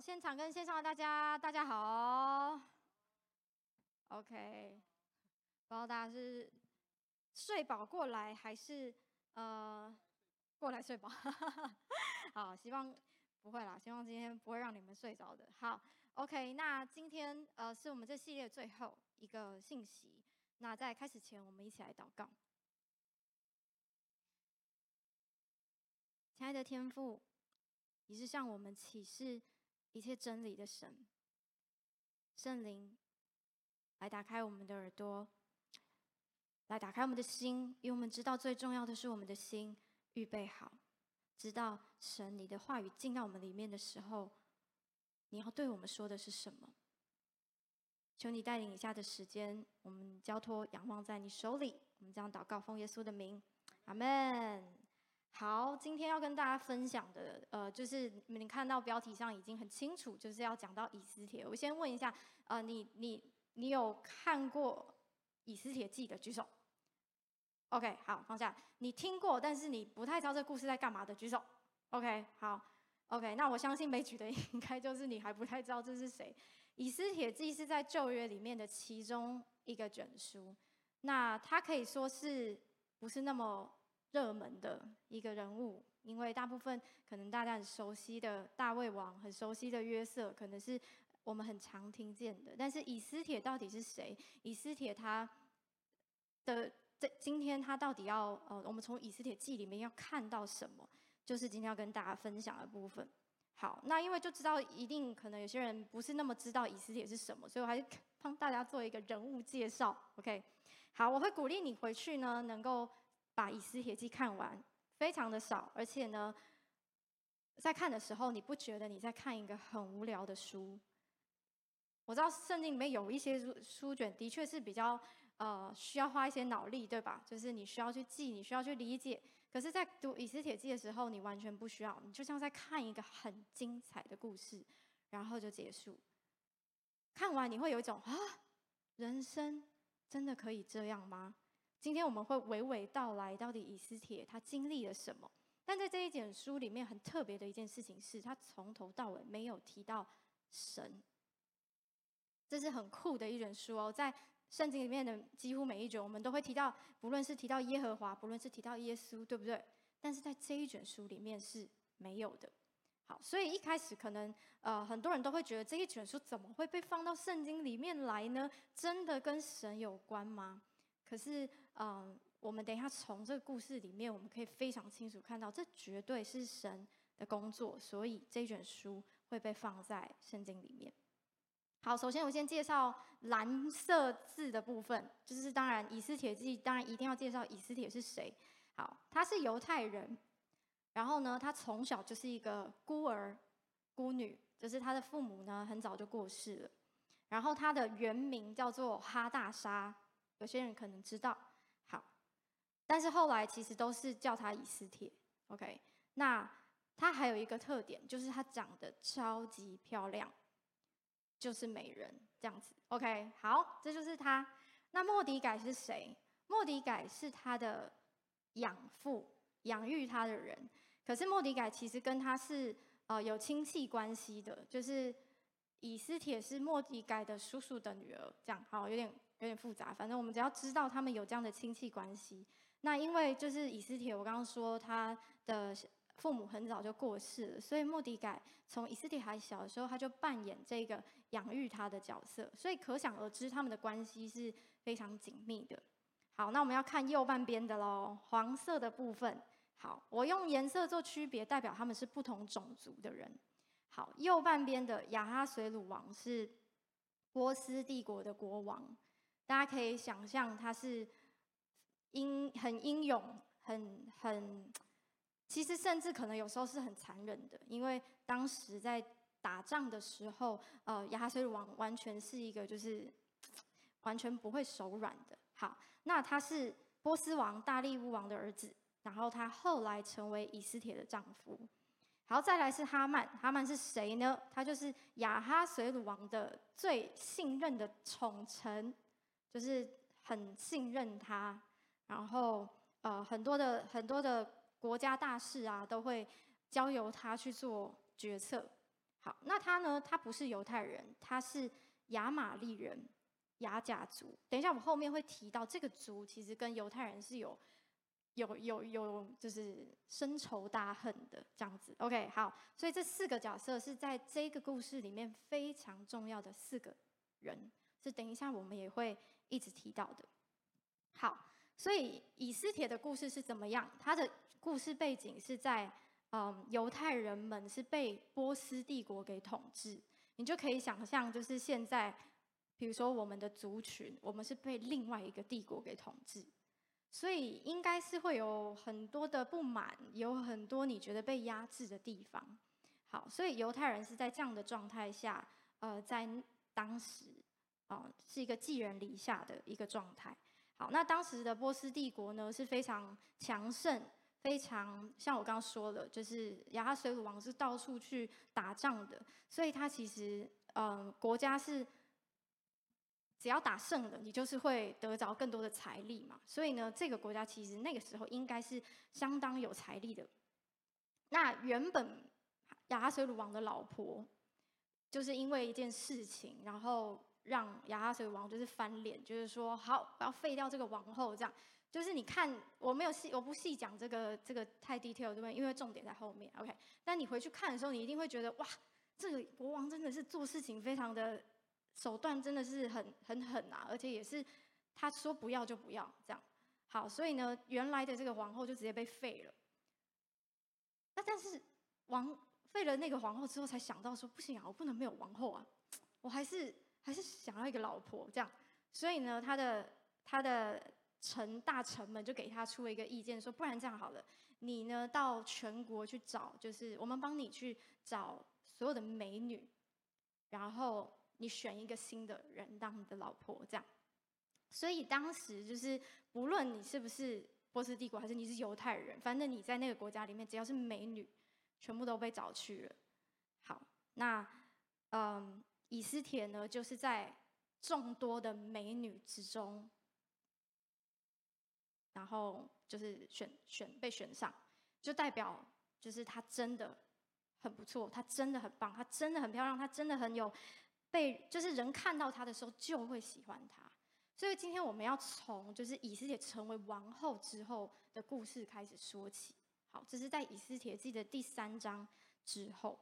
现场跟线上的大家，大家好。OK，不知道大家是睡饱过来，还是呃过来睡饱？好，希望不会啦，希望今天不会让你们睡着的。好，OK，那今天呃是我们这系列最后一个信息。那在开始前，我们一起来祷告。亲爱的天父，你是向我们启示一切真理的神，圣灵来打开我们的耳朵，来打开我们的心，因为我们知道最重要的是我们的心预备好，知道神你的话语进到我们里面的时候，你要对我们说的是什么？求你带领以下的时间，我们交托仰望在你手里，我们将祷告奉耶稣的名，阿门。好，今天要跟大家分享的，呃，就是你看到标题上已经很清楚，就是要讲到以斯帖。我先问一下，呃，你你你有看过《以斯帖记》的举手？OK，好，放下。你听过，但是你不太知道这故事在干嘛的举手？OK，好，OK，那我相信没举的 应该就是你还不太知道这是谁。《以斯帖记》是在旧约里面的其中一个卷书，那它可以说是不是那么热门的一个人物，因为大部分可能大家很熟悉的大卫王，很熟悉的约瑟，可能是我们很常听见的。但是以斯帖到底是谁？以斯帖他的在今天他到底要呃，我们从以斯帖记里面要看到什么？就是今天要跟大家分享的部分。好，那因为就知道一定可能有些人不是那么知道以斯帖是什么，所以我还是帮大家做一个人物介绍。OK，好，我会鼓励你回去呢，能够。把《以斯帖记》看完，非常的少，而且呢，在看的时候，你不觉得你在看一个很无聊的书？我知道圣经里面有一些书卷的确是比较呃需要花一些脑力，对吧？就是你需要去记，你需要去理解。可是，在读《以斯帖记》的时候，你完全不需要，你就像在看一个很精彩的故事，然后就结束。看完你会有一种啊，人生真的可以这样吗？今天我们会娓娓道来，到底以斯帖他经历了什么？但在这一卷书里面，很特别的一件事情是，他从头到尾没有提到神。这是很酷的一卷书哦，在圣经里面的几乎每一卷，我们都会提到，不论是提到耶和华，不论是提到耶稣，对不对？但是在这一卷书里面是没有的。好，所以一开始可能呃很多人都会觉得这一卷书怎么会被放到圣经里面来呢？真的跟神有关吗？可是，嗯，我们等一下从这个故事里面，我们可以非常清楚看到，这绝对是神的工作，所以这卷书会被放在圣经里面。好，首先我先介绍蓝色字的部分，就是当然以斯帖记，当然一定要介绍以斯帖是谁。好，他是犹太人，然后呢，他从小就是一个孤儿孤女，就是他的父母呢很早就过世了，然后他的原名叫做哈大沙。有些人可能知道，但是后来其实都是叫他以斯帖，OK。那他还有一个特点，就是他长得超级漂亮，就是美人这样子，OK。好，这就是他。那莫迪改是谁？莫迪改是他的养父，养育他的人。可是莫迪改其实跟他是呃有亲戚关系的，就是以斯帖是莫迪改的叔叔的女儿，这样好，有点。有点复杂，反正我们只要知道他们有这样的亲戚关系。那因为就是以斯帖，我刚刚说他的父母很早就过世了，所以莫迪改从以斯帖还小的时候，他就扮演这个养育他的角色，所以可想而知他们的关系是非常紧密的。好，那我们要看右半边的喽，黄色的部分。好，我用颜色做区别，代表他们是不同种族的人。好，右半边的亚哈随鲁王是波斯帝国的国王。大家可以想象，他是英很英勇，很很，其实甚至可能有时候是很残忍的，因为当时在打仗的时候，呃，亚哈随鲁王完全是一个就是完全不会手软的。好，那他是波斯王大利乌王的儿子，然后他后来成为以斯帖的丈夫。好，再来是哈曼，哈曼是谁呢？他就是亚哈随鲁王的最信任的宠臣。就是很信任他，然后呃很多的很多的国家大事啊，都会交由他去做决策。好，那他呢？他不是犹太人，他是亚玛力人，亚甲族。等一下，我们后面会提到这个族其实跟犹太人是有有有有就是深仇大恨的这样子。OK，好，所以这四个角色是在这个故事里面非常重要的四个人，是等一下我们也会一直提到的。好。所以以斯帖的故事是怎么样？他的故事背景是在，嗯，犹太人们是被波斯帝国给统治。你就可以想象，就是现在，比如说我们的族群，我们是被另外一个帝国给统治，所以应该是会有很多的不满，有很多你觉得被压制的地方。好，所以犹太人是在这样的状态下，呃，在当时，啊、是一个寄人篱下的一个状态。好，那当时的波斯帝国呢，是非常强盛，非常像我刚刚说的，就是亚哈水鲁王是到处去打仗的，所以他其实嗯、国家是只要打胜了，你就是会得着更多的财力嘛。所以呢，这个国家其实那个时候应该是相当有财力的。那原本亚哈水鲁王的老婆，就是因为一件事情，然后。让亚哈随鲁王就是翻脸，就是说好，我要废掉这个王后，这样就是你看我没有细，我不细讲这个这个太 detail 对不对？因为重点在后面，OK。但你回去看的时候，你一定会觉得哇，这个国王真的是做事情非常的手段真的是很很狠啊，而且也是他说不要就不要这样。好，所以呢，原来的这个皇后就直接被废了。那但是王废了那个皇后之后，才想到说不行啊，我不能没有王后啊，我还是。还是想要一个老婆这样，所以呢，他的他的臣大臣们就给他出了一个意见，说不然这样好了，你呢到全国去找，就是我们帮你去找所有的美女，然后你选一个新的人当你的老婆这样。所以当时就是不论你是不是波斯帝国，还是你是犹太人，反正你在那个国家里面，只要是美女，全部都被找去了。好，那嗯。以斯帖呢，就是在众多的美女之中，然后就是选选被选上，就代表就是她真的很不错，她真的很棒，她真的很漂亮，她真的很有被，就是人看到她的时候就会喜欢她。所以今天我们要从就是以斯帖成为王后之后的故事开始说起。好，这是在以斯帖记的第三章之后。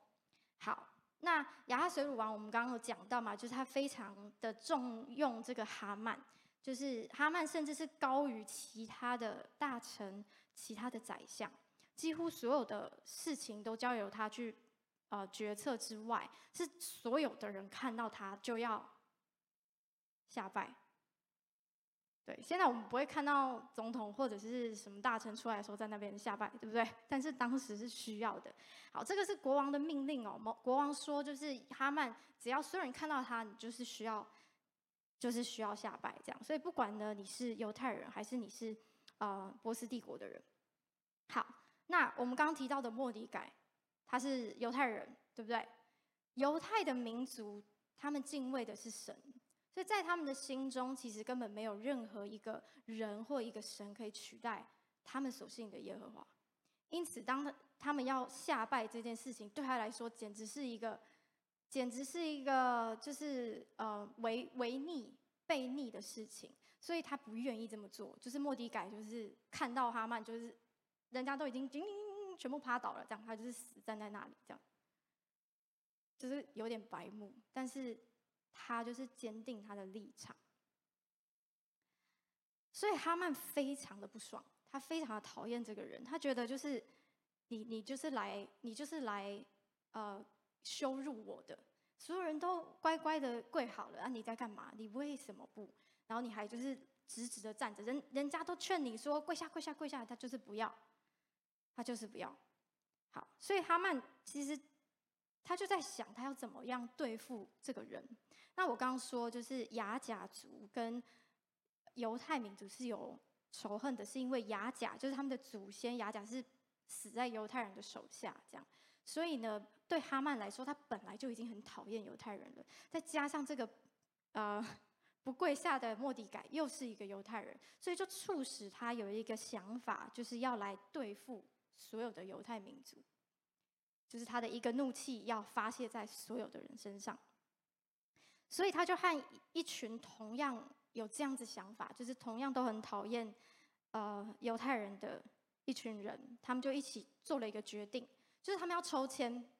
好。那亚哈水乳王，我们刚刚有讲到嘛，就是他非常的重用这个哈曼，就是哈曼甚至是高于其他的大臣、其他的宰相，几乎所有的事情都交由他去呃决策之外，是所有的人看到他就要下拜。对，现在我们不会看到总统或者是什么大臣出来的时候在那边下拜，对不对？但是当时是需要的。好，这个是国王的命令哦。国王说，就是哈曼，只要所有人看到他，你就是需要，就是需要下拜这样。所以不管呢，你是犹太人还是你是呃波斯帝国的人。好，那我们刚刚提到的莫迪改，他是犹太人，对不对？犹太的民族，他们敬畏的是神。所以在他们的心中，其实根本没有任何一个人或一个神可以取代他们所信的耶和华。因此，当他他们要下拜这件事情，对他来说简直是一个，简直是一个就是呃违违逆悖逆的事情。所以他不愿意这么做。就是莫迪改，就是看到哈曼，就是人家都已经全部趴倒了，这样他就是死站在那里，这样就是有点白目，但是。他就是坚定他的立场，所以哈曼非常的不爽，他非常的讨厌这个人，他觉得就是你，你就是来，你就是来，呃，羞辱我的。所有人都乖乖的跪好了，啊，你在干嘛？你为什么不？然后你还就是直直的站着，人人家都劝你说跪下，跪下，跪下，他就是不要，他就是不要。好，所以哈曼其实他就在想，他要怎么样对付这个人。那我刚刚说，就是雅甲族跟犹太民族是有仇恨的，是因为雅甲就是他们的祖先雅甲是死在犹太人的手下，这样，所以呢，对哈曼来说，他本来就已经很讨厌犹太人了，再加上这个呃不跪下的莫迪改又是一个犹太人，所以就促使他有一个想法，就是要来对付所有的犹太民族，就是他的一个怒气要发泄在所有的人身上。所以他就和一群同样有这样子想法，就是同样都很讨厌呃犹太人的一群人，他们就一起做了一个决定，就是他们要抽签。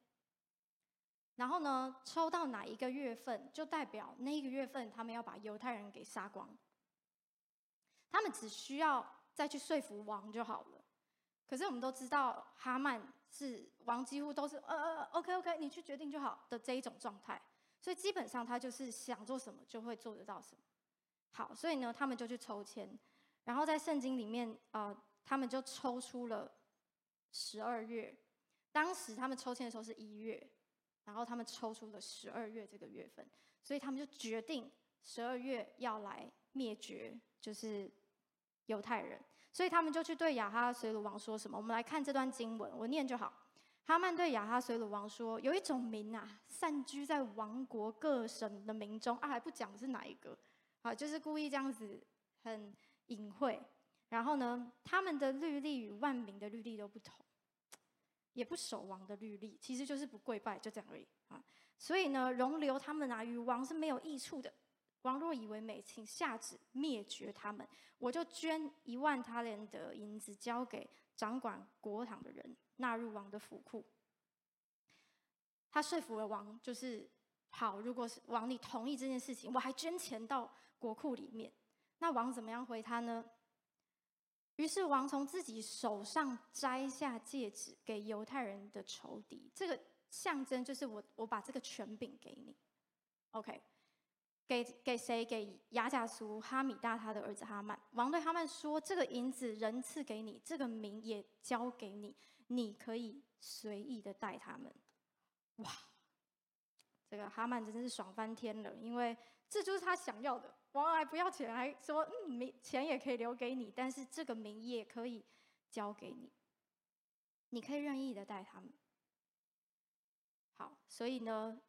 然后呢，抽到哪一个月份，就代表那一个月份他们要把犹太人给杀光。他们只需要再去说服王就好了。可是我们都知道，哈曼是王，几乎都是呃呃，OK OK，你去决定就好的这一种状态。所以基本上他就是想做什么就会做得到什么。好，所以呢，他们就去抽签，然后在圣经里面，呃，他们就抽出了十二月。当时他们抽签的时候是一月。然后他们抽出了十二月这个月份，所以他们就决定十二月要来灭绝，就是犹太人。所以他们就去对亚哈随鲁王说什么？我们来看这段经文，我念就好。哈曼对亚哈随鲁王说：“有一种民啊，散居在王国各省的民中啊，还不讲是哪一个，啊，就是故意这样子很隐晦。然后呢，他们的律例与万民的律例都不同。”也不守王的律例，其实就是不跪拜，就这样而已啊。所以呢，容留他们啊，与王是没有益处的。王若以为美，请下旨灭绝他们，我就捐一万他连的银子交给掌管国堂的人，纳入王的府库。他说服了王，就是好。如果是王你同意这件事情，我还捐钱到国库里面。那王怎么样回他呢？于是王从自己手上摘下戒指，给犹太人的仇敌。这个象征就是我，我把这个权柄给你。OK，给给谁？给亚甲族哈米大他的儿子哈曼。王对哈曼说：“这个银子人赐给你，这个名也交给你，你可以随意的带他们。”哇，这个哈曼真的是爽翻天了，因为这就是他想要的。王还不要钱，还说嗯，名钱也可以留给你，但是这个名也可以交给你，你可以任意的带他们。好，所以呢，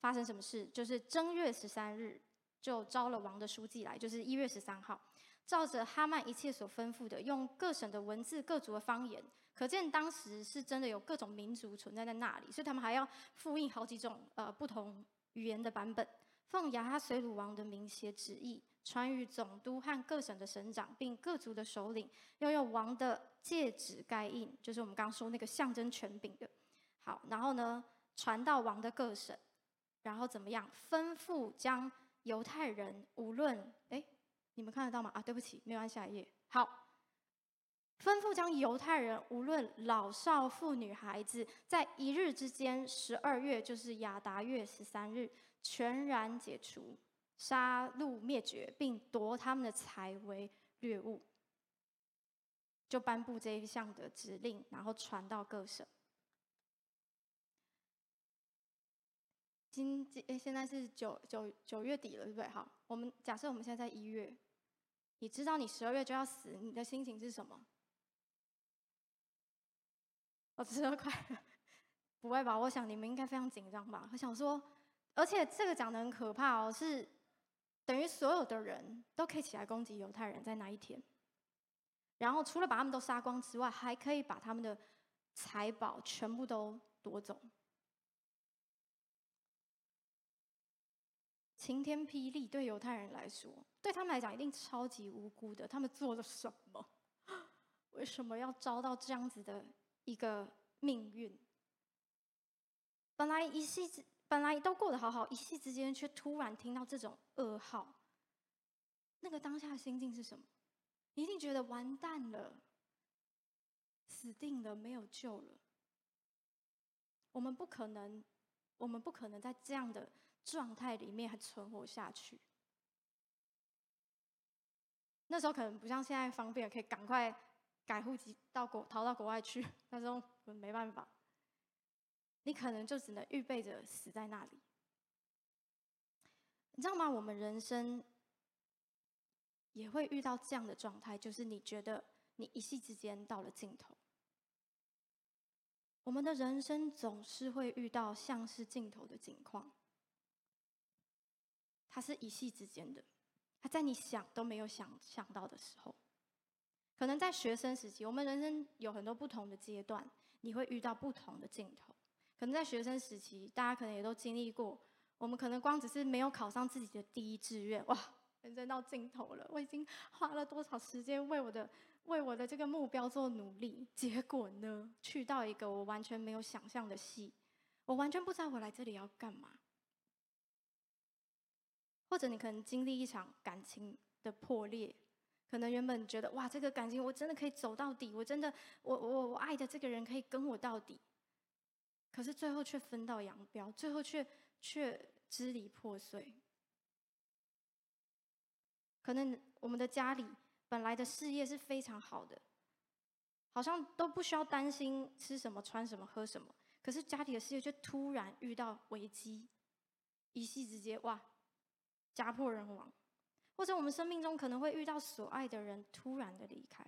发生什么事？就是正月十三日就招了王的书记来，就是一月十三号，照着哈曼一切所吩咐的，用各省的文字、各族的方言，可见当时是真的有各种民族存在在那里，所以他们还要复印好几种呃不同语言的版本。奉雅哈随鲁王的名写旨意，传与总督和各省的省长，并各族的首领，要用王的戒指盖印，就是我们刚刚说那个象征权柄的。好，然后呢，传到王的各省，然后怎么样？吩咐将犹太人无论，哎，你们看得到吗？啊，对不起，没有按下一页。好，吩咐将犹太人无论老少妇女孩子，在一日之间，十二月就是亚达月十三日。全然解除，杀戮灭绝，并夺他们的财为掠物，就颁布这一项的指令，然后传到各省。今今，现在是九九九月底了，对不对？好，我们假设我们现在在一月，你知道你十二月就要死，你的心情是什么？我十二块，不会吧？我想你们应该非常紧张吧？我想说。而且这个讲的很可怕哦，是等于所有的人都可以起来攻击犹太人，在那一天。然后除了把他们都杀光之外，还可以把他们的财宝全部都夺走。晴天霹雳，对犹太人来说，对他们来讲一定超级无辜的。他们做了什么？为什么要遭到这样子的一个命运？本来一夕之。本来都过得好好，一夕之间却突然听到这种噩耗，那个当下心境是什么？你一定觉得完蛋了，死定了，没有救了。我们不可能，我们不可能在这样的状态里面还存活下去。那时候可能不像现在方便，可以赶快改户籍到国，逃到国外去。那时候没办法。你可能就只能预备着死在那里，你知道吗？我们人生也会遇到这样的状态，就是你觉得你一夕之间到了尽头。我们的人生总是会遇到像是尽头的境况，它是一夕之间的，它在你想都没有想想到的时候，可能在学生时期，我们人生有很多不同的阶段，你会遇到不同的镜头。可能在学生时期，大家可能也都经历过，我们可能光只是没有考上自己的第一志愿，哇，人生到尽头了，我已经花了多少时间为我的为我的这个目标做努力，结果呢，去到一个我完全没有想象的系，我完全不知道我来这里要干嘛。或者你可能经历一场感情的破裂，可能原本觉得哇，这个感情我真的可以走到底，我真的我我我爱的这个人可以跟我到底，可是最后却分道扬镳，最后却却支离破碎。可能我们的家里本来的事业是非常好的，好像都不需要担心吃什么、穿什么、喝什么，可是家里的事业却突然遇到危机，一夕之间哇！家破人亡，或者我们生命中可能会遇到所爱的人突然的离开，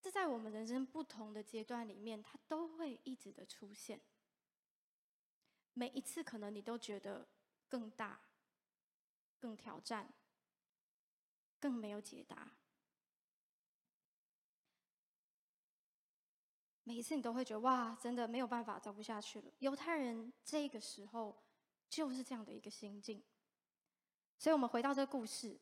这在我们人生不同的阶段里面，它都会一直的出现。每一次可能你都觉得更大、更挑战、更没有解答。每一次你都会觉得哇，真的没有办法走不下去了。犹太人这个时候。就是这样的一个心境，所以我们回到这个故事，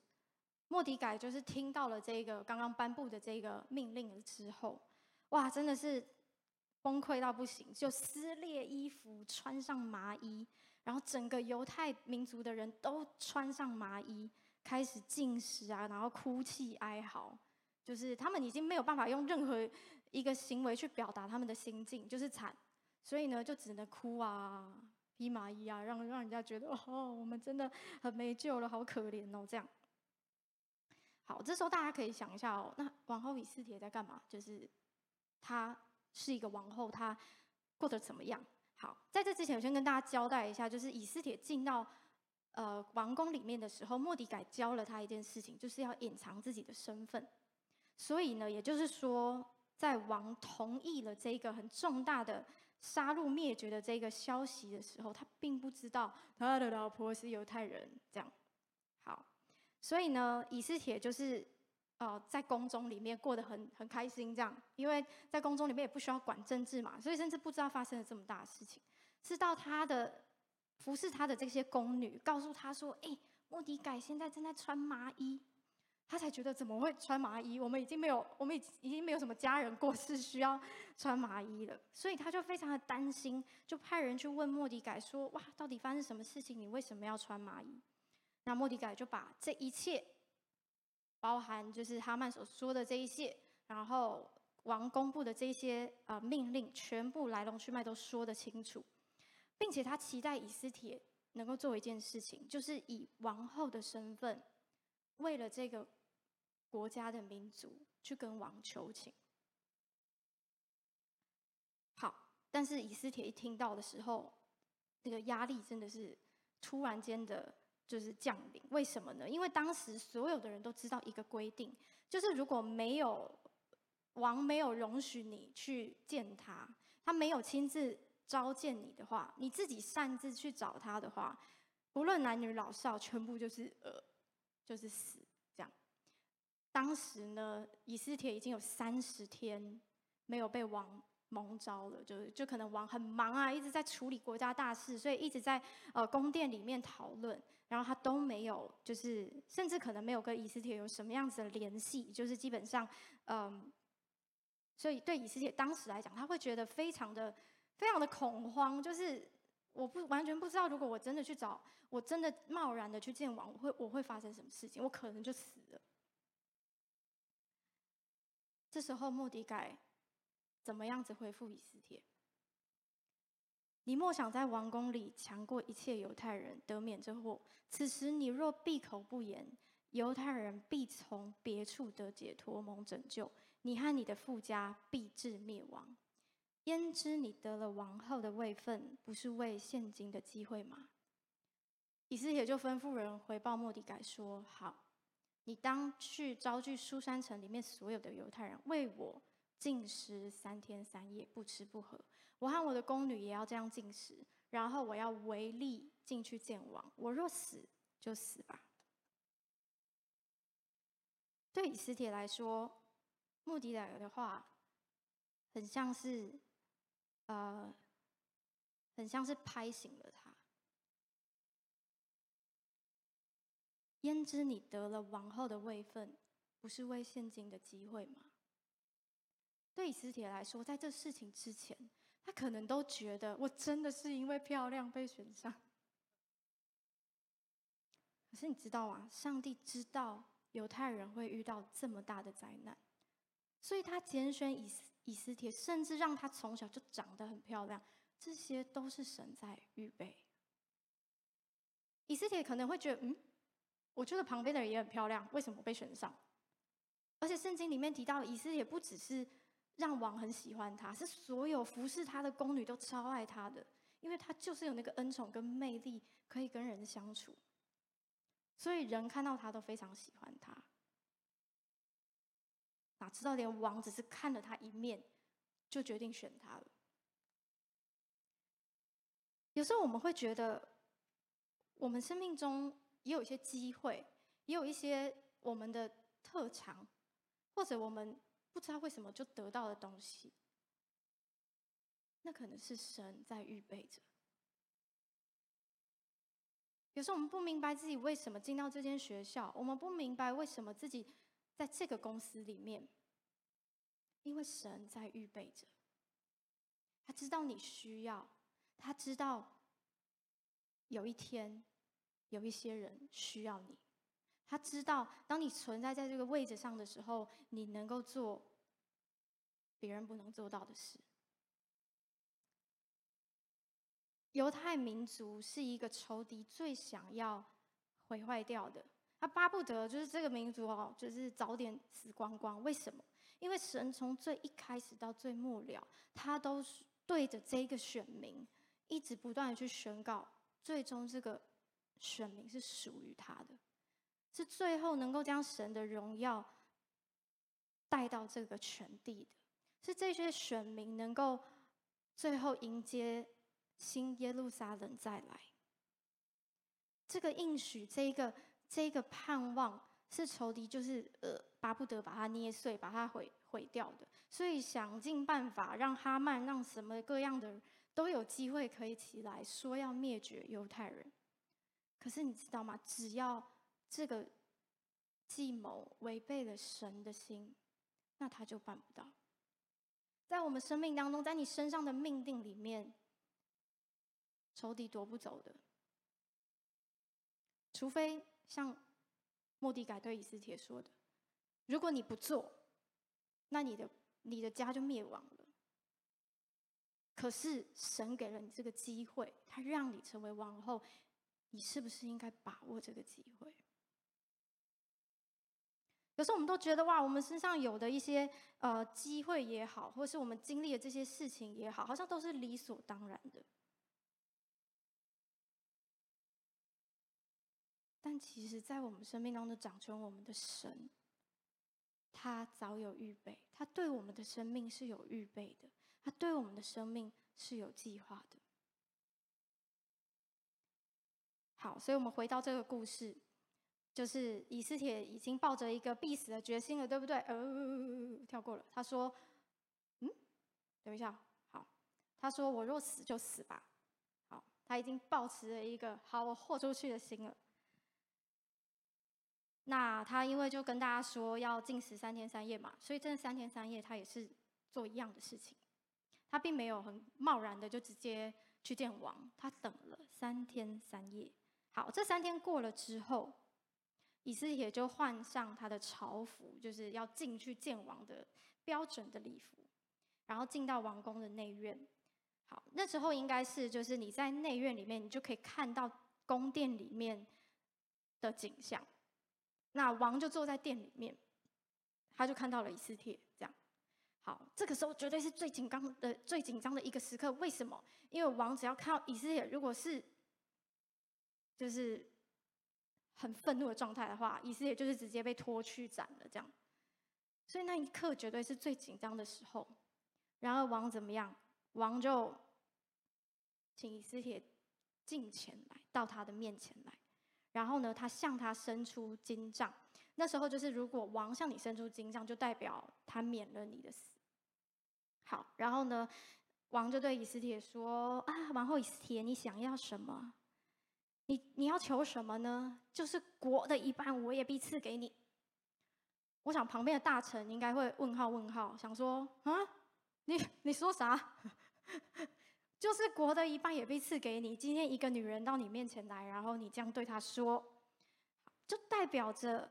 莫迪改就是听到了这个刚刚颁布的这个命令之后，哇，真的是崩溃到不行，就撕裂衣服，穿上麻衣，然后整个犹太民族的人都穿上麻衣，开始进食啊，然后哭泣哀嚎，就是他们已经没有办法用任何一个行为去表达他们的心境，就是惨，所以呢，就只能哭啊。披麻衣啊，让让人家觉得哦，我们真的很没救了，好可怜哦，这样。好，这时候大家可以想一下哦，那王后以斯帖在干嘛？就是她是一个王后，她过得怎么样？好，在这之前，我先跟大家交代一下，就是以斯帖进到呃王宫里面的时候，莫迪改教了她一件事情，就是要隐藏自己的身份。所以呢，也就是说，在王同意了这个很重大的。杀戮灭绝的这个消息的时候，他并不知道他的老婆是犹太人。这样，好，所以呢，以斯帖就是呃，在宫中里面过得很很开心，这样，因为在宫中里面也不需要管政治嘛，所以甚至不知道发生了这么大的事情。是到他的服侍他的这些宫女告诉他说：“哎，莫底改现在正在穿麻衣。”他才觉得怎么会穿麻衣？我们已经没有，我们已已经没有什么家人过世需要穿麻衣了，所以他就非常的担心，就派人去问莫迪改说：“哇，到底发生什么事情？你为什么要穿麻衣？”那莫迪改就把这一切，包含就是哈曼所说的这一切，然后王公布的这些呃命令，全部来龙去脉都说得清楚，并且他期待以斯帖能够做一件事情，就是以王后的身份，为了这个。国家的民族去跟王求情，好，但是以斯帖一听到的时候，这个压力真的是突然间的，就是降临。为什么呢？因为当时所有的人都知道一个规定，就是如果没有王没有容许你去见他，他没有亲自召见你的话，你自己擅自去找他的话，不论男女老少，全部就是呃，就是死。当时呢，以斯帖已经有三十天没有被王蒙召了，就就可能王很忙啊，一直在处理国家大事，所以一直在呃宫殿里面讨论，然后他都没有，就是甚至可能没有跟以斯帖有什么样子的联系，就是基本上，嗯，所以对以斯帖当时来讲，他会觉得非常的非常的恐慌，就是我不完全不知道，如果我真的去找，我真的贸然的去见王，我会我会发生什么事情，我可能就死了。这时候，莫底改怎么样子回复以斯帖？你莫想在王宫里强过一切犹太人，得免这祸。此时你若闭口不言，犹太人必从别处得解脱，蒙拯救；你和你的父家必至灭亡。焉知你得了王后的位分，不是为现今的机会吗？以斯帖就吩咐人回报末底改说：“好。”你当去招聚书珊城里面所有的犹太人，为我禁食三天三夜，不吃不喝。我和我的宫女也要这样禁食，然后我要违例进去见王。我若死，就死吧。对以斯帖来说，末底改的话，很像是呃，很像是拍醒了他。焉知你得了王后的位分，不是为现今的机会吗？对以斯帖来说，在这事情之前，他可能都觉得我真的是因为漂亮被选上。可是你知道吗？上帝知道犹太人会遇到这么大的灾难，所以他拣选以斯以斯帖，甚至让他从小就长得很漂亮，这些都是神在预备。以斯帖可能会觉得，嗯，我觉得旁边的人也很漂亮，为什么被选上？而且圣经里面提到，以斯帖不只是。让王很喜欢他，是所有服侍他的宫女都超爱他的，因为他就是有那个恩宠跟魅力，可以跟人相处，所以人看到他都非常喜欢他。哪知道连王只是看了他一面，就决定选他了。有时候我们会觉得，我们生命中也有一些机会，也有一些我们的特长，或者我们。不知道为什么就得到的东西，那可能是神在预备着。有时候我们不明白自己为什么进到这间学校，我们不明白为什么自己在这个公司里面，因为神在预备着。他知道你需要，他知道有一天有一些人需要你。他知道，当你存在在这个位置上的时候，你能够做别人不能做到的事。犹太民族是一个仇敌最想要毁坏掉的，他巴不得就是这个民族哦，就是早点死光光。为什么？因为神从最一开始到最末了，他都是对着这个选民一直不断的去宣告，最终这个选民是属于他的。是最后能够将神的荣耀带到这个全地的，是这些选民能够最后迎接新耶路撒冷再来。这个应许，这一个这一个盼望，是仇敌就是呃巴不得把它捏碎，把它毁毁掉的，所以想尽办法让哈曼，让什么各样的都有机会可以起来说要灭绝犹太人。可是你知道吗？只要这个计谋违背了神的心，那他就办不到。在我们生命当中，在你身上的命定里面，仇敌夺不走的。除非像莫迪改对以斯帖说的：“如果你不做，那你的你的家就灭亡了。”可是神给了你这个机会，他让你成为王后。你是不是应该把握这个机会？有时候我们都觉得哇，我们身上有的一些呃机会也好，或是我们经历的这些事情也好，好像都是理所当然的。但其实，在我们生命当中掌权我们的神，他早有预备，他对我们的生命是有预备的，他对我们的生命是有计划的。好，所以我们回到这个故事，就是以斯帖已经抱着一个必死的决心了，对不对？呃，跳过了。他说：“嗯，等一下，好。”他说：“我若死就死吧。”好，他已经抱持了一个好，我豁出去的心了。那他因为就跟大家说要禁食三天三夜嘛，所以这三天三夜他也是做一样的事情，他并没有很贸然的就直接去见王，他等了三天三夜。好，这三天过了之后，以斯帖就换上他的朝服，就是要进去见王的标准的礼服，然后进到王宫的内院。好，那时候应该是就是你在内院里面，你就可以看到宫殿里面的景象。那王就坐在殿里面，他就看到了以斯帖这样。好，这个时候绝对是最紧张的、最紧张的一个时刻。为什么？因为王只要看到以斯帖，如果是就是很愤怒的状态的话，以斯帖就是直接被拖去斩了，这样。所以那一刻绝对是最紧张的时候。然而王怎么样？王就请以斯帖进前来，到他的面前来。然后呢，他向他伸出金杖。那时候就是，如果王向你伸出金杖，就代表他免了你的死。好，然后呢，王就对以斯帖说：“啊，王后以斯帖，你想要什么？你你要求什么呢？就是国的一半，我也必赐给你。”我想旁边的大臣应该会问号问号，想说：“啊，你你说啥？就是国的一半也必赐给你。今天一个女人到你面前来，然后你这样对她说，就代表着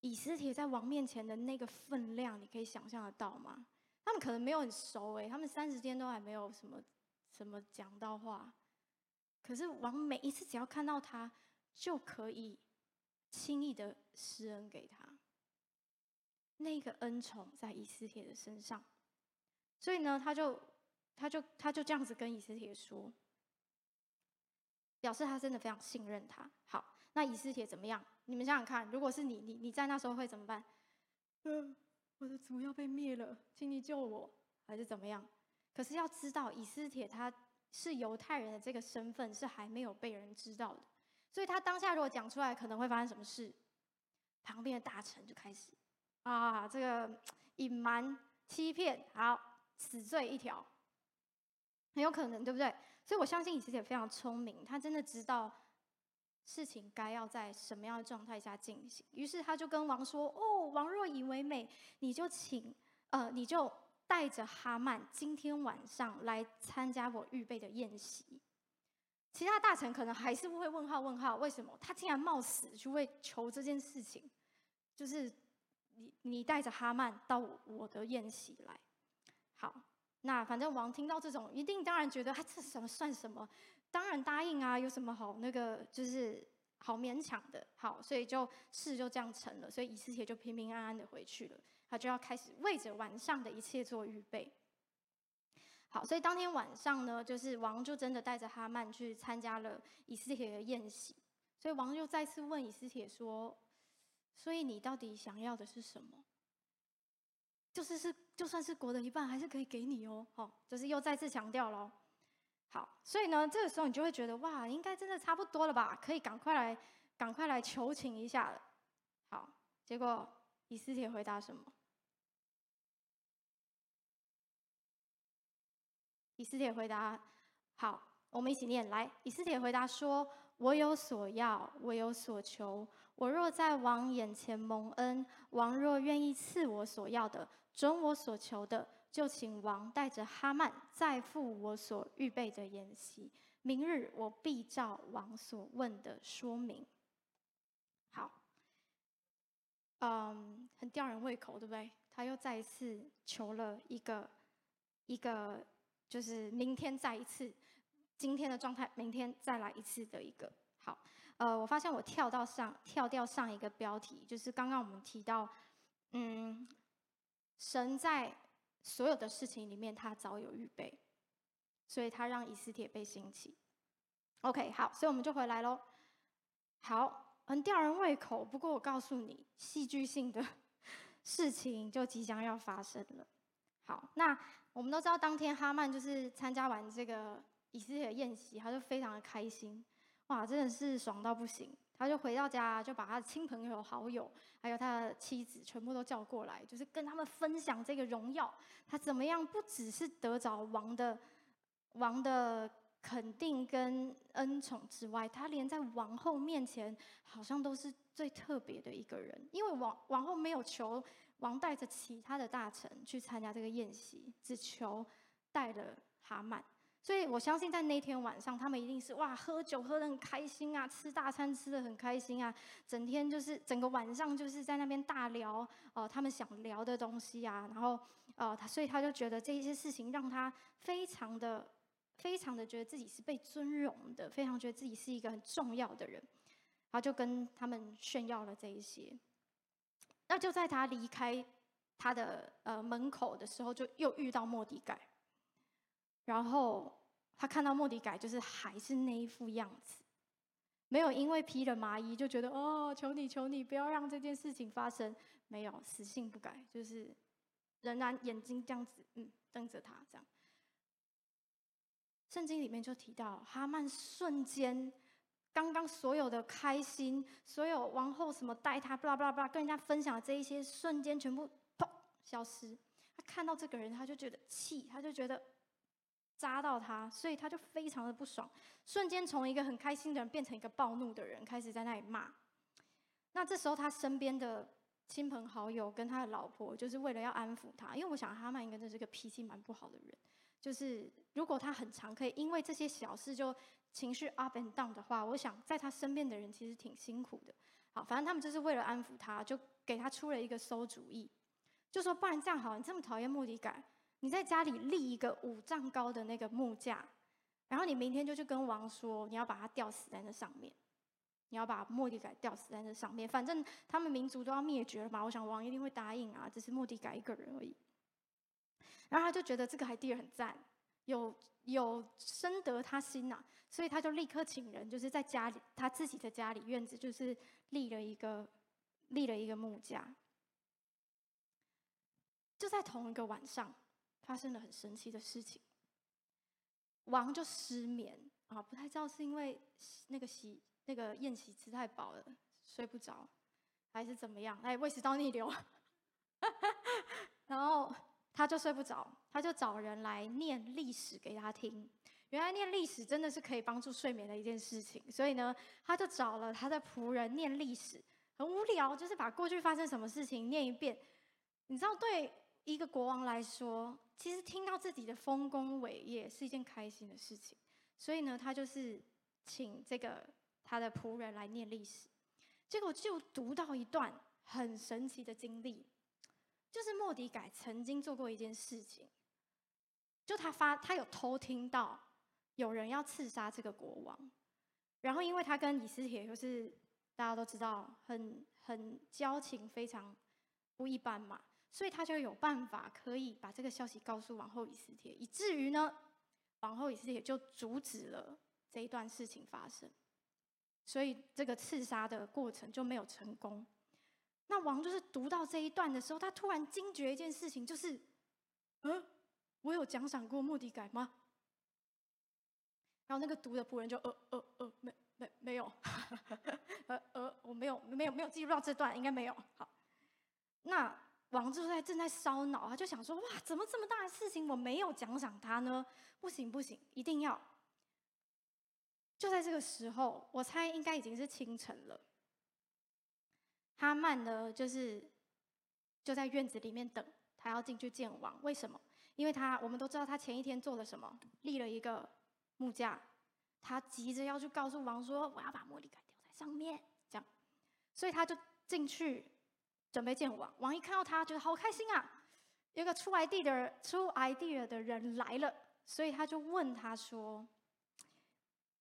以斯帖在王面前的那个分量，你可以想象得到吗？”他们可能没有很熟诶，他们三十天都还没有什么什么讲到话，可是王每一次只要看到他，就可以轻易的施恩给他。那个恩宠在以斯帖的身上，所以呢，他就他就他就这样子跟以斯帖说，表示他真的非常信任他。好，那以斯帖怎么样？你们想想看，如果是你，你你在那时候会怎么办？嗯。我的族要被灭了，请你救我，还是怎么样？可是要知道，以斯帖他是犹太人的这个身份是还没有被人知道的，所以他当下如果讲出来，可能会发生什么事？旁边的大臣就开始啊，这个隐瞒、欺骗，好，死罪一条，很有可能，对不对？所以我相信以斯也非常聪明，他真的知道。事情该要在什么样的状态下进行？于是他就跟王说：“哦，王若以为美，你就请，呃，你就带着哈曼今天晚上来参加我预备的宴席。”其他大臣可能还是会问号问号，为什么他竟然冒死去为求这件事情？就是你你带着哈曼到我的宴席来。好，那反正王听到这种，一定当然觉得他这什么算什么？当然答应啊，有什么好那个就是好勉强的，好，所以就事就这样成了，所以以斯帖就平平安安的回去了，他就要开始为着晚上的一切做预备。好，所以当天晚上呢，就是王就真的带着哈曼去参加了以斯帖的宴席，所以王就再次问以斯帖说：“所以你到底想要的是什么？就是是就算是国的一半，还是可以给你哦。”好，就是又再次强调喽。好，所以呢，这个时候你就会觉得哇，应该真的差不多了吧？可以赶快来，赶快来求情一下了。好，结果以斯帖回答什么？以斯帖回答：好，我们一起念来。以斯帖回答说：“我有所要，我有所求。我若在王眼前蒙恩，王若愿意赐我所要的，准我所求的。”就请王带着哈曼再赴我所预备的宴席，明日我必照王所问的说明。好，嗯，很吊人胃口，对不对？他又再一次求了一个一个，就是明天再一次，今天的状态，明天再来一次的一个。好，呃，我发现我跳到上跳掉上一个标题，就是刚刚我们提到，嗯，神在。所有的事情里面，他早有预备，所以他让以斯帖被兴起。OK，好，所以我们就回来喽。好，很吊人胃口，不过我告诉你，戏剧性的 事情就即将要发生了。好，那我们都知道，当天哈曼就是参加完这个以色列的宴席，他就非常的开心，哇，真的是爽到不行。他就回到家，就把他的亲朋友、好友，还有他的妻子，全部都叫过来，就是跟他们分享这个荣耀。他怎么样？不只是得着王的王的肯定跟恩宠之外，他连在王后面前，好像都是最特别的一个人。因为王王后没有求王带着其他的大臣去参加这个宴席，只求带了哈曼。所以我相信，在那天晚上，他们一定是哇，喝酒喝得很开心啊，吃大餐吃得很开心啊，整天就是整个晚上就是在那边大聊哦、他们想聊的东西啊，然后呃，他所以他就觉得这一些事情让他非常的、非常的觉得自己是被尊荣的，非常觉得自己是一个很重要的人，然后就跟他们炫耀了这一些。那就在他离开他的呃门口的时候，就又遇到莫底改。然后他看到莫底改，就是还是那一副样子，没有因为披了麻衣就觉得哦，求你求你不要让这件事情发生，没有死性不改，就是仍然眼睛这样子，嗯，瞪着他这样。圣经里面就提到哈曼瞬间，刚刚所有的开心，所有王后什么带他，巴拉巴拉巴拉，跟人家分享的这一些瞬间全部砰消失。他看到这个人，他就觉得气，他就觉得。扎到他，所以他就非常的不爽，瞬间从一个很开心的人变成一个暴怒的人，开始在那里骂。那这时候他身边的亲朋好友跟他的老婆，就是为了要安抚他，因为我想哈曼应该真是个脾气蛮不好的人，就是如果他很常可以因为这些小事就情绪 up and down 的话，我想在他身边的人其实挺辛苦的。好，反正他们就是为了安抚他，就给他出了一个馊主意，就说不然这样好，你这么讨厌莫迪改。你在家里立一个五丈高的那个木架，然后你明天就去跟王说，你要把他吊死在那上面，你要把莫迪改吊死在那上面。反正他们民族都要灭绝了嘛，我想王一定会答应啊，只是莫迪改一个人而已。然后他就觉得这个 idea 很赞，有有深得他心呐、啊，所以他就立刻请人，就是在家里他自己的家里院子，就是立了一个立了一个木架，就在同一个晚上。发生了很神奇的事情，王就失眠啊，不太知道是因为那个席那个宴席吃太饱了睡不着，还是怎么样？哎，胃食道逆流，然后他就睡不着，他就找人来念历史给他听。原来念历史真的是可以帮助睡眠的一件事情，所以呢，他就找了他的仆人念历史，很无聊，就是把过去发生什么事情念一遍。你知道对？一个国王来说，其实听到自己的丰功伟业是一件开心的事情，所以呢，他就是请这个他的仆人来念历史，结果就读到一段很神奇的经历，就是莫迪改曾经做过一件事情，就他发他有偷听到有人要刺杀这个国王，然后因为他跟以斯帖就是大家都知道很很交情非常不一般嘛。所以他就有办法可以把这个消息告诉王后以斯帖，以至于呢，王后以斯帖就阻止了这一段事情发生，所以这个刺杀的过程就没有成功。那王就是读到这一段的时候，他突然惊觉一件事情，就是，嗯，我有奖赏过末底改吗？然后那个读的仆人就呃呃呃，没没没有，呃呃，我没有没有没有记录到这段，应该没有。好，那。王就在正在烧脑，他就想说：“哇，怎么这么大的事情我没有奖赏他呢？不行不行，一定要！”就在这个时候，我猜应该已经是清晨了。哈曼呢，就是就在院子里面等，他要进去见王。为什么？因为他我们都知道他前一天做了什么，立了一个木架，他急着要去告诉王说：“我要把末底改吊在上面。”这样，所以他就进去。准备见王，王一看到他，觉得好开心啊！有个出 idea 的出 idea 的人来了，所以他就问他说：“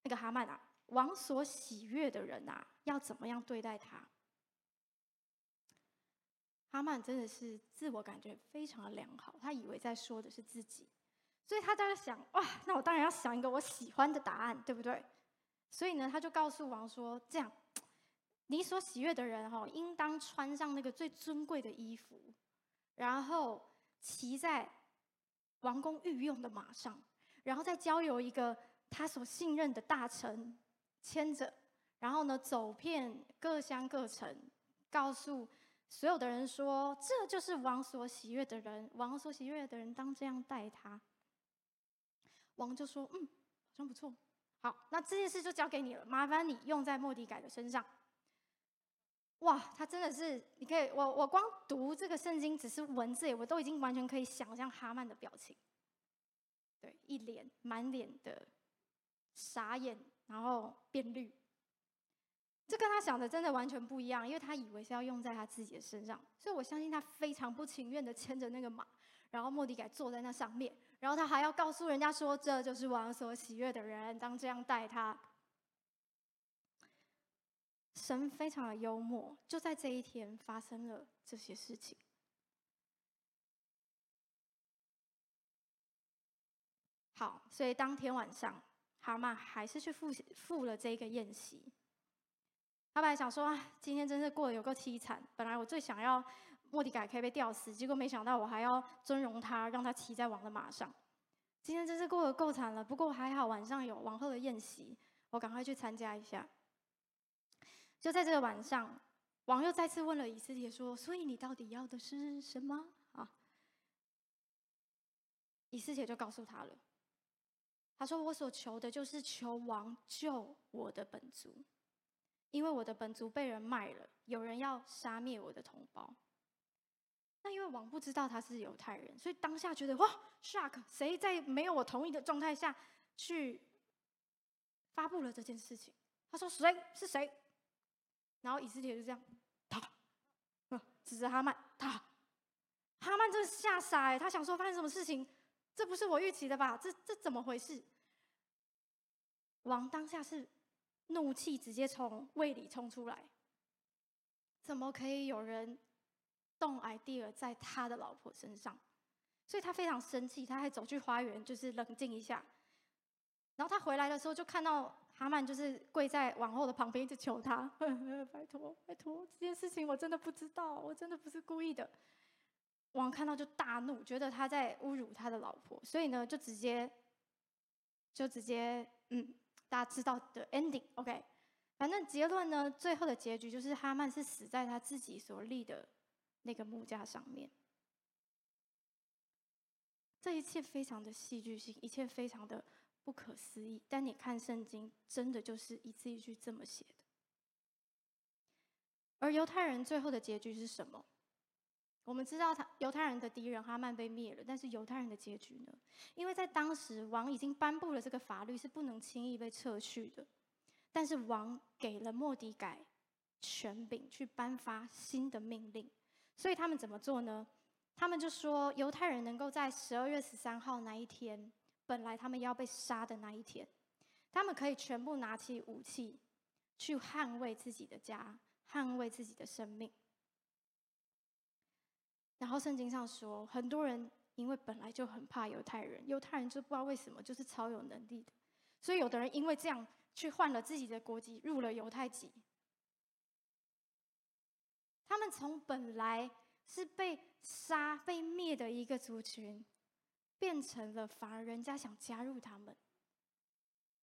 那个哈曼啊，王所喜悦的人啊，要怎么样对待他？”哈曼真的是自我感觉非常的良好，他以为在说的是自己，所以他在想：“哇，那我当然要想一个我喜欢的答案，对不对？”所以呢，他就告诉王说：“这样。”你所喜悦的人哈，应当穿上那个最尊贵的衣服，然后骑在王宫御用的马上，然后再交由一个他所信任的大臣牵着，然后呢，走遍各乡各城，告诉所有的人说：“这就是王所喜悦的人，王所喜悦的人当这样待他。”王就说：“嗯，好像不错。好，那这件事就交给你了，麻烦你用在莫迪改的身上。”哇，他真的是，你可以，我我光读这个圣经只是文字，我都已经完全可以想象哈曼的表情，对，一脸满脸的傻眼，然后变绿，这跟他想的真的完全不一样，因为他以为是要用在他自己的身上，所以我相信他非常不情愿的牵着那个马，然后末底改坐在那上面，然后他还要告诉人家说，这就是王所喜悦的人，当这样待他。神非常的幽默，就在这一天发生了这些事情。好，所以当天晚上，蛤蟆还是去赴赴了这个宴席。他本来想说啊，今天真是过得有够凄惨。本来我最想要莫底改可以被吊死，结果没想到我还要尊荣他，让他骑在王的马上。今天真是过得够惨了。不过还好晚上有王后的宴席，我赶快去参加一下。就在这个晚上，王又再次问了以斯帖说：“所以你到底要的是什么？”啊，以斯帖就告诉他了。他说：“我所求的就是求王救我的本族，因为我的本族被人卖了，有人要杀灭我的同胞。”那因为王不知道他是犹太人，所以当下觉得哇，shock！谁在没有我同意的状态下去发布了这件事情？他说：“谁是谁？”然后以色列就这样，他，指着哈曼，他，哈曼真的吓傻哎，他想说发生什么事情？这不是我预期的吧？这这怎么回事？王当下是怒气直接从胃里冲出来，怎么可以有人动 idea 在他的老婆身上？所以他非常生气，他还走去花园，就是冷静一下。然后他回来的时候，就看到哈曼就是跪在王后的旁边，一直求他：“ 拜托，拜托，这件事情我真的不知道，我真的不是故意的。”王看到就大怒，觉得他在侮辱他的老婆，所以呢，就直接，就直接，嗯，大家知道的 ending，OK，反正结论呢，最后的结局就是哈曼是死在他自己所立的那个木架上面。这一切非常的戏剧性，一切非常的不可思议，但你看圣经，真的就是一字一句这么写的。而犹太人最后的结局是什么？我们知道他犹太人的敌人哈曼被灭了，但是犹太人的结局呢？因为在当时王已经颁布了这个法律，是不能轻易被撤去的。但是王给了莫迪改权柄去颁发新的命令，所以他们怎么做呢？他们就说犹太人能够在十二月十三号那一天，本来他们要被杀的那一天，他们可以全部拿起武器去捍卫自己的家，捍卫自己的生命。然后圣经上说，很多人因为本来就很怕犹太人，犹太人就不知道为什么就是超有能力的，所以有的人因为这样去换了自己的国籍，入了犹太籍。他们从本来是被杀、被灭的一个族群，变成了反而人家想加入他们，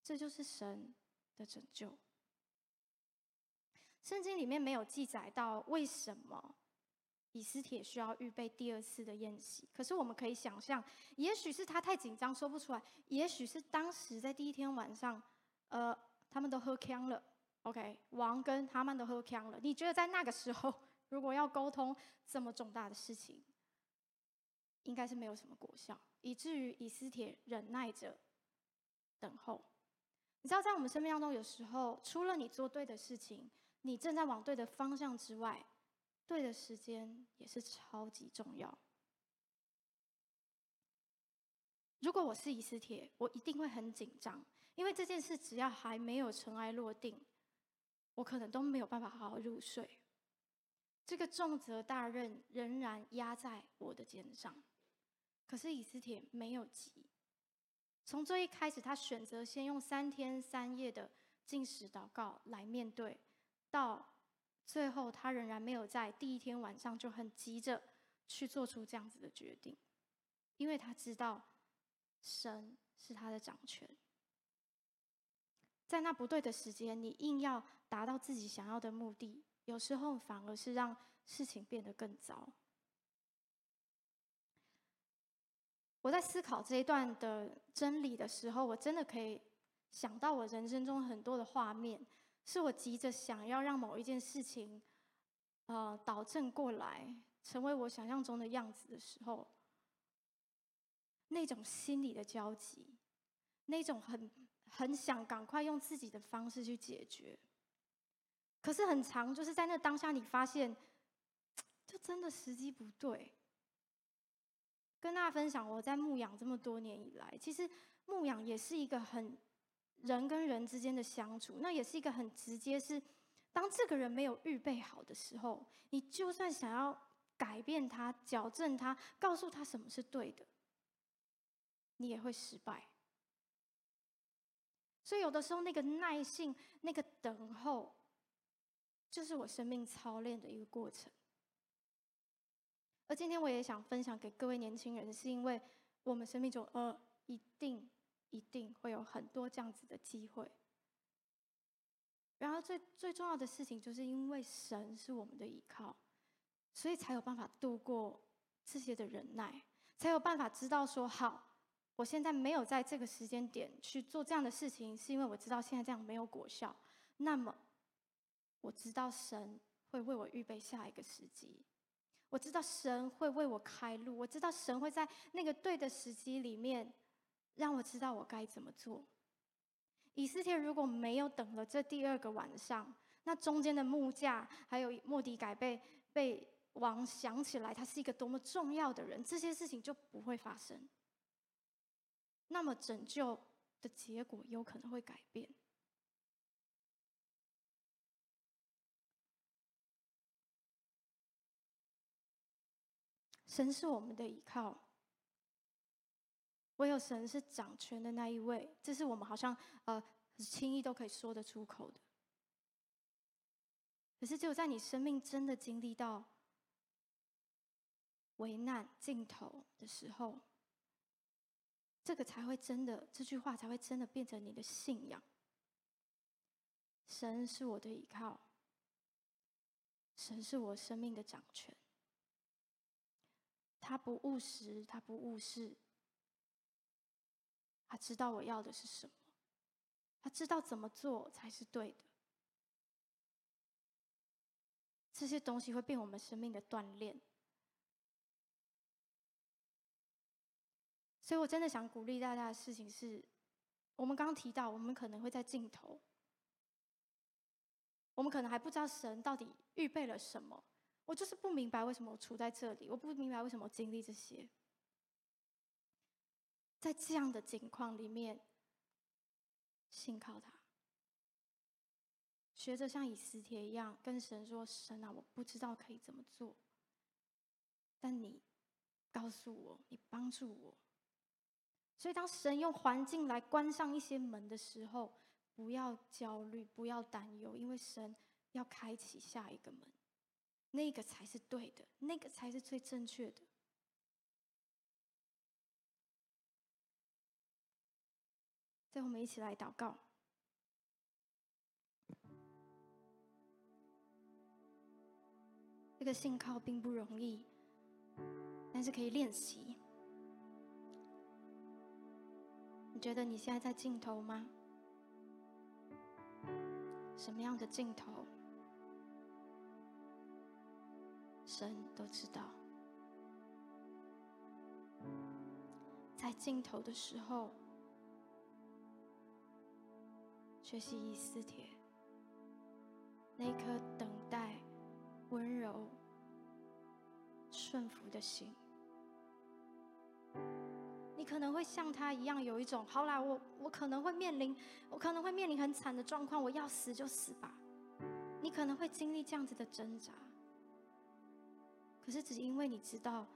这就是神的拯救。圣经里面没有记载到为什么。以斯帖需要预备第二次的宴席，可是我们可以想象，也许是他太紧张说不出来，也许是当时在第一天晚上，呃，他们都喝锵了，OK，王跟他们都喝锵了。你觉得在那个时候，如果要沟通这么重大的事情，应该是没有什么果效，以至于以斯帖忍耐着等候。你知道，在我们生命当中，有时候除了你做对的事情，你正在往对的方向之外，对的时间也是超级重要。如果我是以斯帖，我一定会很紧张，因为这件事只要还没有尘埃落定，我可能都没有办法好好入睡。这个重责大任仍然压在我的肩上。可是以斯帖没有急，从最一开始，他选择先用三天三夜的禁食祷告来面对，到。最后，他仍然没有在第一天晚上就很急着去做出这样子的决定，因为他知道神是他的掌权。在那不对的时间，你硬要达到自己想要的目的，有时候反而是让事情变得更糟。我在思考这一段的真理的时候，我真的可以想到我人生中很多的画面。是我急着想要让某一件事情，呃，导正过来，成为我想象中的样子的时候，那种心理的焦急，那种很很想赶快用自己的方式去解决，可是很长，就是在那当下，你发现，就真的时机不对。跟大家分享，我在牧养这么多年以来，其实牧养也是一个很。人跟人之间的相处，那也是一个很直接，是当这个人没有预备好的时候，你就算想要改变他、矫正他、告诉他什么是对的，你也会失败。所以有的时候，那个耐性、那个等候，就是我生命操练的一个过程。而今天我也想分享给各位年轻人，是因为我们生命中，呃，一定。一定会有很多这样子的机会。然后最最重要的事情，就是因为神是我们的依靠，所以才有办法度过这些的忍耐，才有办法知道说好，我现在没有在这个时间点去做这样的事情，是因为我知道现在这样没有果效。那么，我知道神会为我预备下一个时机，我知道神会为我开路，我知道神会在那个对的时机里面，让我知道我该怎么做。以斯帖如果没有等了这第二个晚上，那中间的木架还有莫迪改被被王想起来，他是一个多么重要的人，这些事情就不会发生。那么拯救的结果有可能会改变。神是我们的依靠，唯有神是掌权的那一位，这是我们好像呃轻易都可以说得出口的。可是只有在你生命真的经历到危难尽头的时候。这个才会真的，这句话才会真的变成你的信仰。神是我的依靠，神是我生命的掌权。他不务实，他不务事，他知道我要的是什么，他知道怎么做才是对的。这些东西会变我们生命的锻炼。所以，我真的想鼓励大家的事情是，我们刚刚提到，我们可能会在尽头，我们可能还不知道神到底预备了什么。我就是不明白为什么我处在这里，我不明白为什么经历这些。在这样的境况里面，信靠他，学着像以斯帖一样跟神说：“神啊，我不知道可以怎么做，但你告诉我，你帮助我。”所以，当神用环境来关上一些门的时候，不要焦虑，不要担忧，因为神要开启下一个门，那个才是对的，那个才是最正确的。最后，我们一起来祷告。这个信靠并不容易，但是可以练习。你觉得你现在在尽头吗？什么样的尽头？神都知道。在尽头的时候，学习以斯帖，那颗等待、温柔、顺服的心。你可能会像他一样，有一种好啦，我我可能会面临，我可能会面临很惨的状况，我要死就死吧。你可能会经历这样子的挣扎，可是只因为你知道，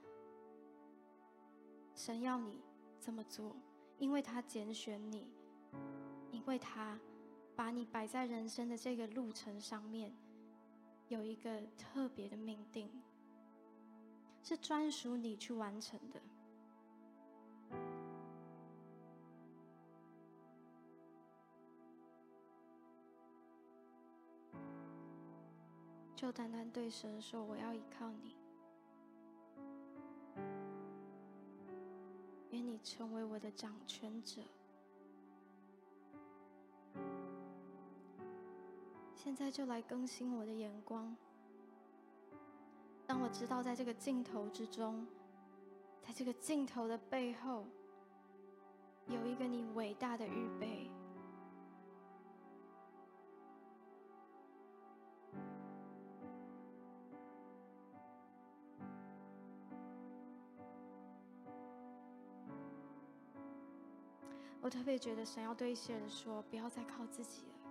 神要你这么做，因为他拣选你，因为他把你摆在人生的这个路程上面，有一个特别的命定，是专属你去完成的。就单单对神说：“我要依靠你，愿你成为我的掌权者。”现在就来更新我的眼光，当我知道在这个镜头之中，在这个镜头的背后，有一个你伟大的预备。我特别觉得神要对一些人说：不要再靠自己了。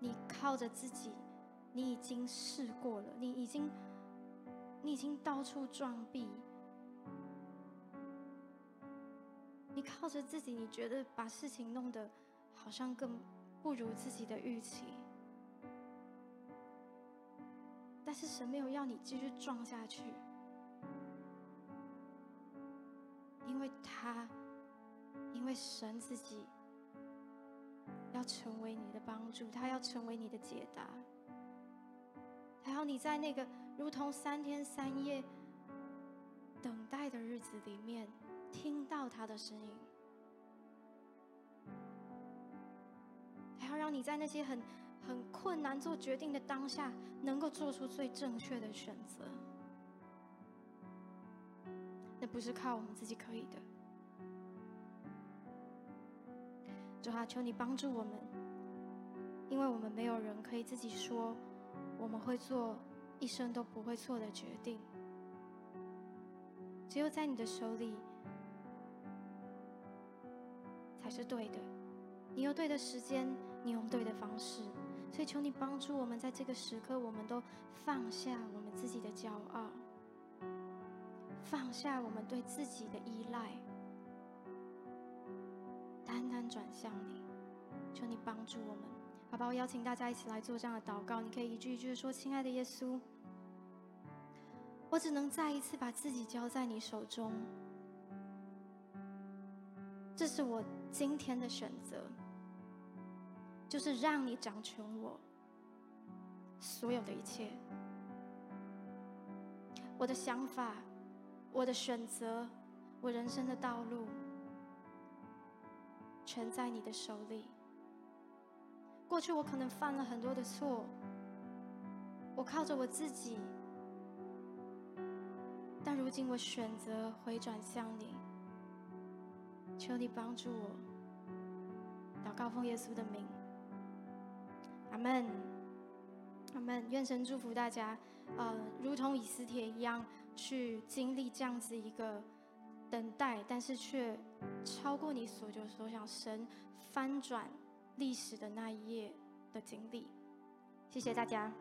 你靠着自己，你已经试过了，你已经，你已经到处撞壁。你靠着自己，你觉得把事情弄得好像更不如自己的预期。但是神没有要你继续撞下去，因为他。因为神自己要成为你的帮助，他要成为你的解答，还要你在那个如同三天三夜等待的日子里面，听到他的声音，还要让你在那些很很困难做决定的当下，能够做出最正确的选择。那不是靠我们自己可以的。主啊，求你帮助我们，因为我们没有人可以自己说我们会做一生都不会错的决定。只有在你的手里才是对的。你用对的时间，你用对的方式，所以求你帮助我们，在这个时刻，我们都放下我们自己的骄傲，放下我们对自己的依赖，单单转向你。求你帮助我们，好吧？我邀请大家一起来做这样的祷告。你可以一句一句的说：“亲爱的耶稣。”我只能再一次把自己交在你手中，这是我今天的选择，就是让你掌权我所有的一切，我的想法，我的选择，我人生的道路，全在你的手里。过去我可能犯了很多的错，我靠着我自己。但如今我选择回转向你，求你帮助我。祷告奉耶稣的名，阿门，阿门。愿神祝福大家，呃，如同以斯帖一样，去经历这样子一个等待，但是却超过你所求所想，神翻转历史的那一页的经历。谢谢大家。